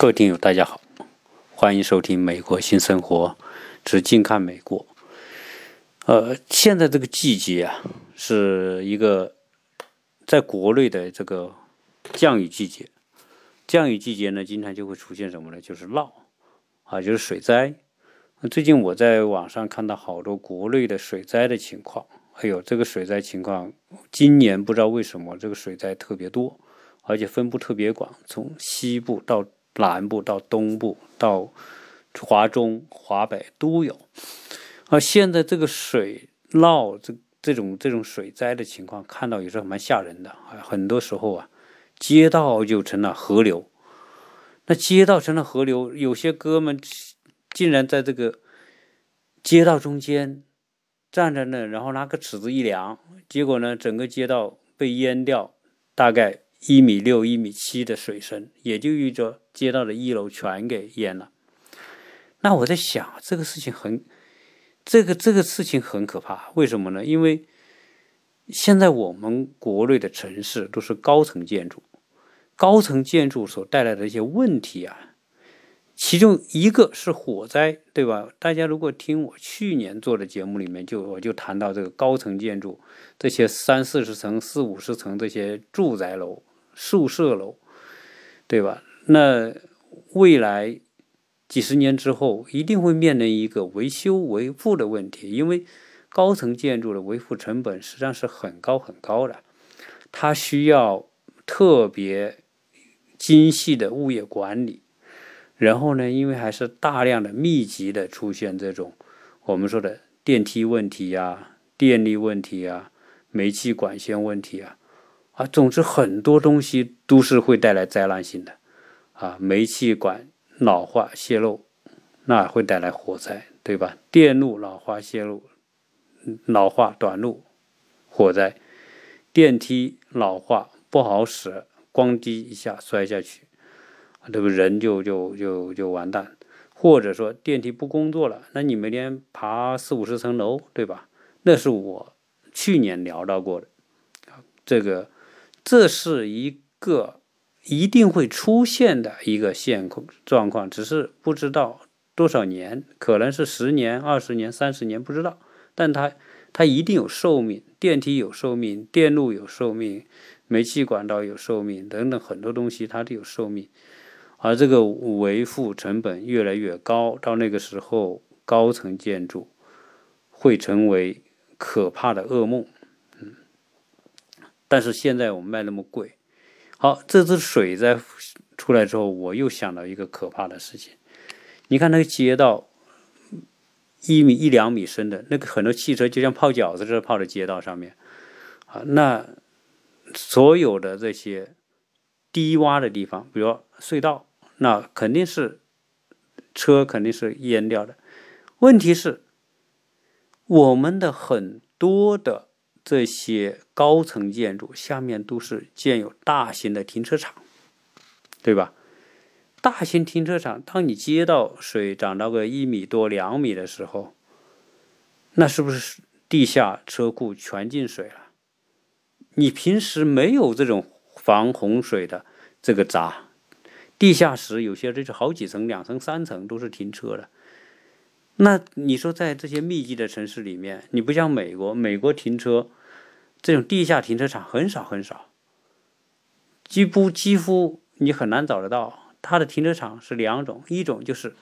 各位听友，大家好，欢迎收听《美国新生活之近看美国》。呃，现在这个季节啊，是一个在国内的这个降雨季节。降雨季节呢，经常就会出现什么呢？就是涝啊，就是水灾。最近我在网上看到好多国内的水灾的情况。哎呦，这个水灾情况，今年不知道为什么这个水灾特别多，而且分布特别广，从西部到。南部到东部到华中华北都有，而现在这个水涝这这种这种水灾的情况，看到也是蛮吓人的！很多时候啊，街道就成了河流，那街道成了河流，有些哥们竟然在这个街道中间站在那，然后拿个尺子一量，结果呢，整个街道被淹掉，大概。一米六、一米七的水深，也就意味着街道的一楼全给淹了。那我在想，这个事情很，这个这个事情很可怕。为什么呢？因为现在我们国内的城市都是高层建筑，高层建筑所带来的一些问题啊，其中一个是火灾，对吧？大家如果听我去年做的节目里面，就我就谈到这个高层建筑，这些三四十层、四五十层这些住宅楼。宿舍楼，对吧？那未来几十年之后，一定会面临一个维修维护的问题，因为高层建筑的维护成本实际上是很高很高的，它需要特别精细的物业管理。然后呢，因为还是大量的密集的出现这种我们说的电梯问题呀、电力问题呀、煤气管线问题啊。啊，总之很多东西都是会带来灾难性的，啊，煤气管老化泄漏，那会带来火灾，对吧？电路老化泄漏，老化短路，火灾；电梯老化不好使，咣叽一下摔下去，对不？人就就就就完蛋。或者说电梯不工作了，那你每天爬四五十层楼，对吧？那是我去年聊到过的，这个。这是一个一定会出现的一个现况状况，只是不知道多少年，可能是十年、二十年、三十年，不知道。但它它一定有寿命，电梯有寿命，电路有寿命，煤气管道有寿命等等很多东西它都有寿命，而这个维护成本越来越高，到那个时候，高层建筑会成为可怕的噩梦。但是现在我们卖那么贵，好，这次水灾出来之后，我又想到一个可怕的事情。你看那个街道，一米一两米深的那个很多汽车就像泡饺子似的泡在街道上面，啊，那所有的这些低洼的地方，比如隧道，那肯定是车肯定是淹掉的。问题是，我们的很多的。这些高层建筑下面都是建有大型的停车场，对吧？大型停车场，当你街道水涨到个一米多、两米的时候，那是不是地下车库全进水了？你平时没有这种防洪水的这个闸，地下室有些这是好几层、两层、三层都是停车的。那你说在这些密集的城市里面，你不像美国，美国停车。这种地下停车场很少很少，几乎几乎你很难找得到。它的停车场是两种，一种就是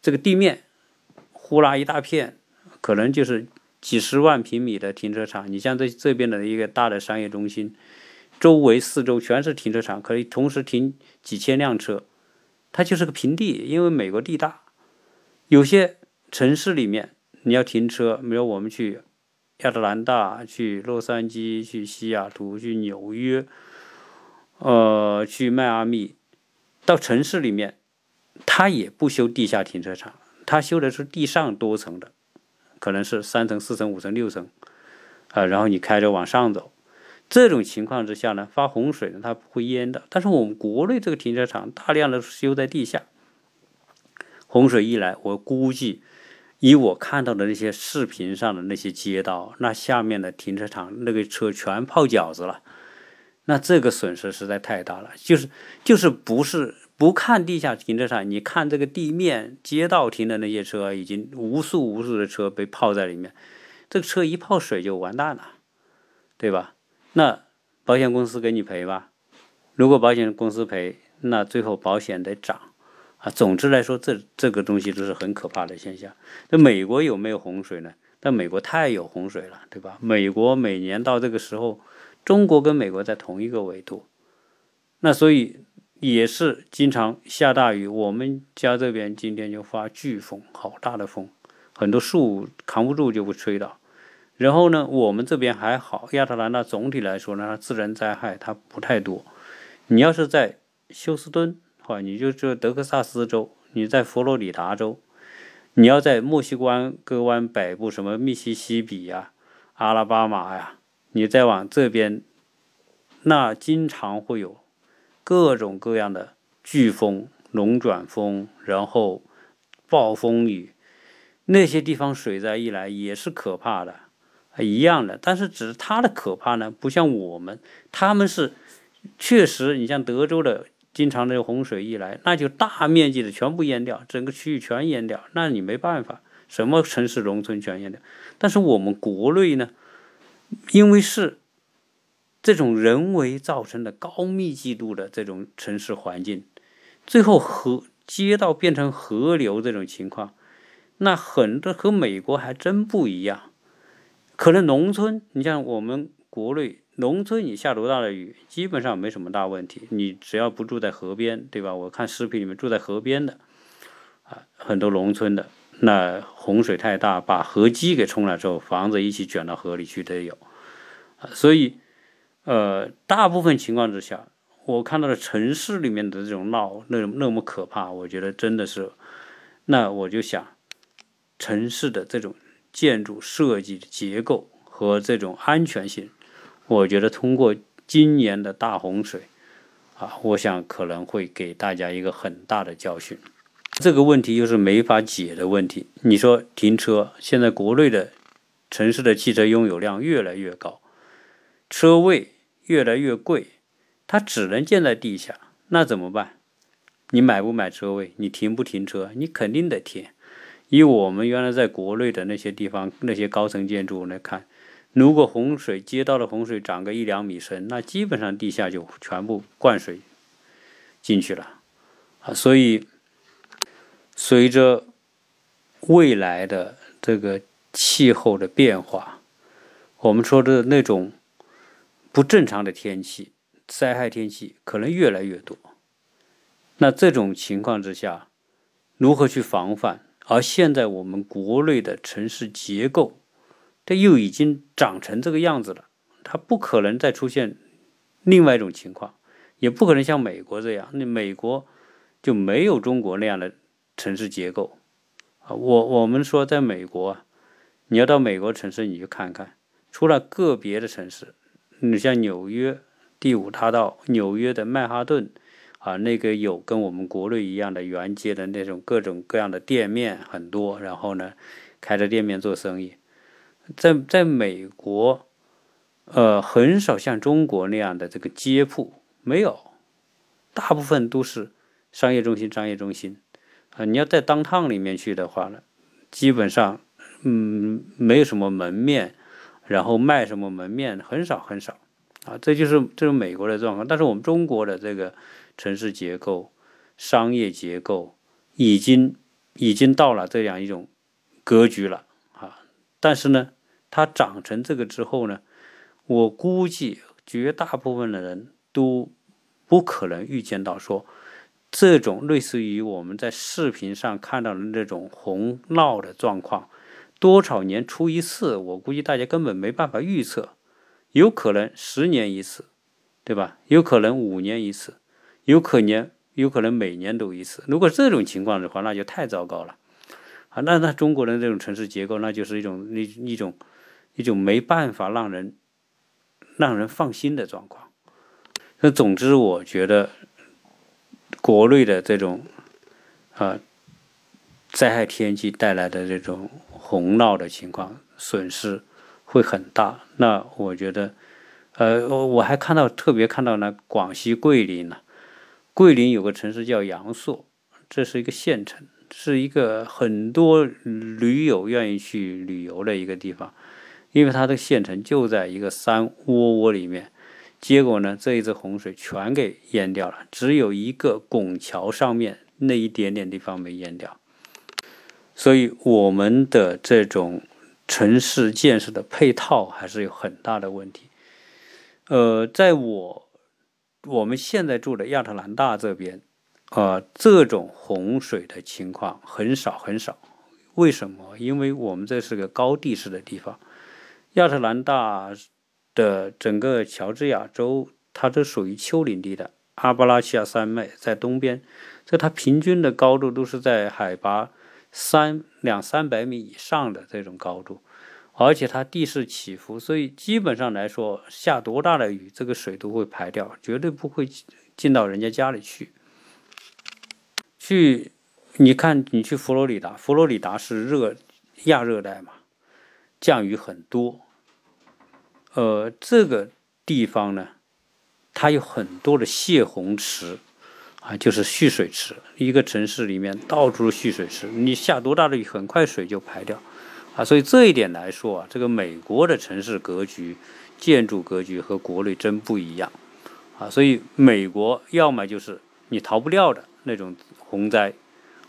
这个地面呼啦一大片，可能就是几十万平米的停车场。你像这这边的一个大的商业中心，周围四周全是停车场，可以同时停几千辆车。它就是个平地，因为美国地大。有些城市里面你要停车，比如我们去。亚特兰大，去洛杉矶，去西雅图，去纽约，呃，去迈阿密，到城市里面，他也不修地下停车场，他修的是地上多层的，可能是三层、四层、五层、六层，啊，然后你开着往上走，这种情况之下呢，发洪水呢，它不会淹的。但是我们国内这个停车场大量的修在地下，洪水一来，我估计。以我看到的那些视频上的那些街道，那下面的停车场那个车全泡饺子了，那这个损失实在太大了。就是就是不是不看地下停车场，你看这个地面街道停的那些车，已经无数无数的车被泡在里面，这个车一泡水就完蛋了，对吧？那保险公司给你赔吧？如果保险公司赔，那最后保险得涨啊。总之来说，这这个东西都是很可怕的现象。那美国有没有洪水呢？但美国太有洪水了，对吧？美国每年到这个时候，中国跟美国在同一个纬度，那所以也是经常下大雨。我们家这边今天就发飓风，好大的风，很多树扛不住就会吹倒。然后呢，我们这边还好，亚特兰大总体来说呢，它自然灾害它不太多。你要是在休斯敦，或你就就德克萨斯州，你在佛罗里达州。你要在墨西哥湾北部，什么密西西比呀、阿拉巴马呀，你再往这边，那经常会有各种各样的飓风、龙卷风，然后暴风雨，那些地方水灾一来也是可怕的，一样的。但是只是它的可怕呢，不像我们，他们是确实，你像德州的。经常那个洪水一来，那就大面积的全部淹掉，整个区域全淹掉，那你没办法，什么城市农村全淹掉。但是我们国内呢，因为是这种人为造成的高密集度的这种城市环境，最后河街道变成河流这种情况，那很多和美国还真不一样。可能农村，你像我们国内。农村你下多大的雨，基本上没什么大问题。你只要不住在河边，对吧？我看视频里面住在河边的，啊，很多农村的，那洪水太大，把河基给冲了之后，房子一起卷到河里去都有。所以，呃，大部分情况之下，我看到的城市里面的这种闹那那么可怕，我觉得真的是，那我就想，城市的这种建筑设计的结构和这种安全性。我觉得通过今年的大洪水，啊，我想可能会给大家一个很大的教训。这个问题又是没法解的问题。你说停车，现在国内的城市的汽车拥有量越来越高，车位越来越贵，它只能建在地下，那怎么办？你买不买车位？你停不停车？你肯定得停。以我们原来在国内的那些地方，那些高层建筑来看。如果洪水街道的洪水涨个一两米深，那基本上地下就全部灌水进去了啊！所以，随着未来的这个气候的变化，我们说的那种不正常的天气、灾害天气可能越来越多。那这种情况之下，如何去防范？而现在我们国内的城市结构。这又已经长成这个样子了，它不可能再出现另外一种情况，也不可能像美国这样。那美国就没有中国那样的城市结构啊。我我们说，在美国，你要到美国城市，你去看看，除了个别的城市，你像纽约第五大道、纽约的曼哈顿啊，那个有跟我们国内一样的沿街的那种各种各样的店面很多，然后呢，开着店面做生意。在在美国，呃，很少像中国那样的这个街铺，没有，大部分都是商业中心。商业中心，啊，你要在当趟里面去的话呢，基本上，嗯，没有什么门面，然后卖什么门面很少很少，啊，这就是这是美国的状况。但是我们中国的这个城市结构、商业结构已经已经到了这样一种格局了，但是呢。它长成这个之后呢，我估计绝大部分的人都不可能预见到说，这种类似于我们在视频上看到的那种洪涝的状况，多少年出一次，我估计大家根本没办法预测，有可能十年一次，对吧？有可能五年一次，有可能有可能每年都一次。如果这种情况的话，那就太糟糕了啊！那那中国人这种城市结构，那就是一种一一种。一种没办法让人让人放心的状况。那总之，我觉得国内的这种啊灾害天气带来的这种洪涝的情况，损失会很大。那我觉得，呃，我我还看到特别看到呢，广西桂林呢，桂林有个城市叫阳朔，这是一个县城，是一个很多驴友愿意去旅游的一个地方，因为它的县城就在一个山窝窝里面。结果呢，这一次洪水全给淹掉了，只有一个拱桥上面那一点点地方没淹掉。所以我们的这种城市建设的配套还是有很大的问题。呃，在我我们现在住的亚特兰大这边，啊，这种洪水的情况很少很少。为什么？因为我们这是个高地势的地方，亚特兰大。的整个乔治亚州，它都属于丘陵地带，阿巴拉契亚山脉在东边，这它平均的高度都是在海拔三两三百米以上的这种高度，而且它地势起伏，所以基本上来说，下多大的雨，这个水都会排掉，绝对不会进到人家家里去。去，你看，你去佛罗里达，佛罗里达是热亚热带嘛，降雨很多。呃，这个地方呢，它有很多的泄洪池，啊，就是蓄水池。一个城市里面到处蓄水池，你下多大的雨，很快水就排掉，啊，所以这一点来说啊，这个美国的城市格局、建筑格局和国内真不一样，啊，所以美国要么就是你逃不掉的那种洪灾，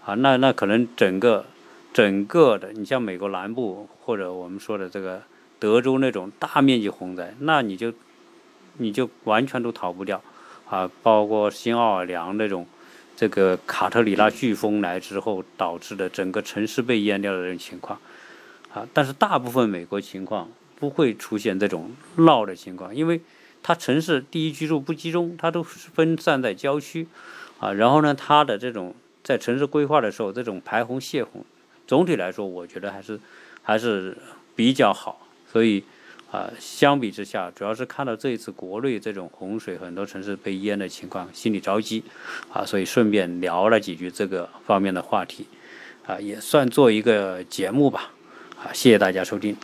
啊，那那可能整个整个的，你像美国南部或者我们说的这个。德州那种大面积洪灾，那你就你就完全都逃不掉啊！包括新奥尔良那种这个卡特里娜飓风来之后导致的整个城市被淹掉的这种情况啊，但是大部分美国情况不会出现这种涝的情况，因为它城市第一居住不集中，它都是分散在郊区啊。然后呢，它的这种在城市规划的时候，这种排洪泄洪，总体来说，我觉得还是还是比较好。所以，啊，相比之下，主要是看到这一次国内这种洪水，很多城市被淹的情况，心里着急，啊，所以顺便聊了几句这个方面的话题，啊，也算做一个节目吧，啊，谢谢大家收听。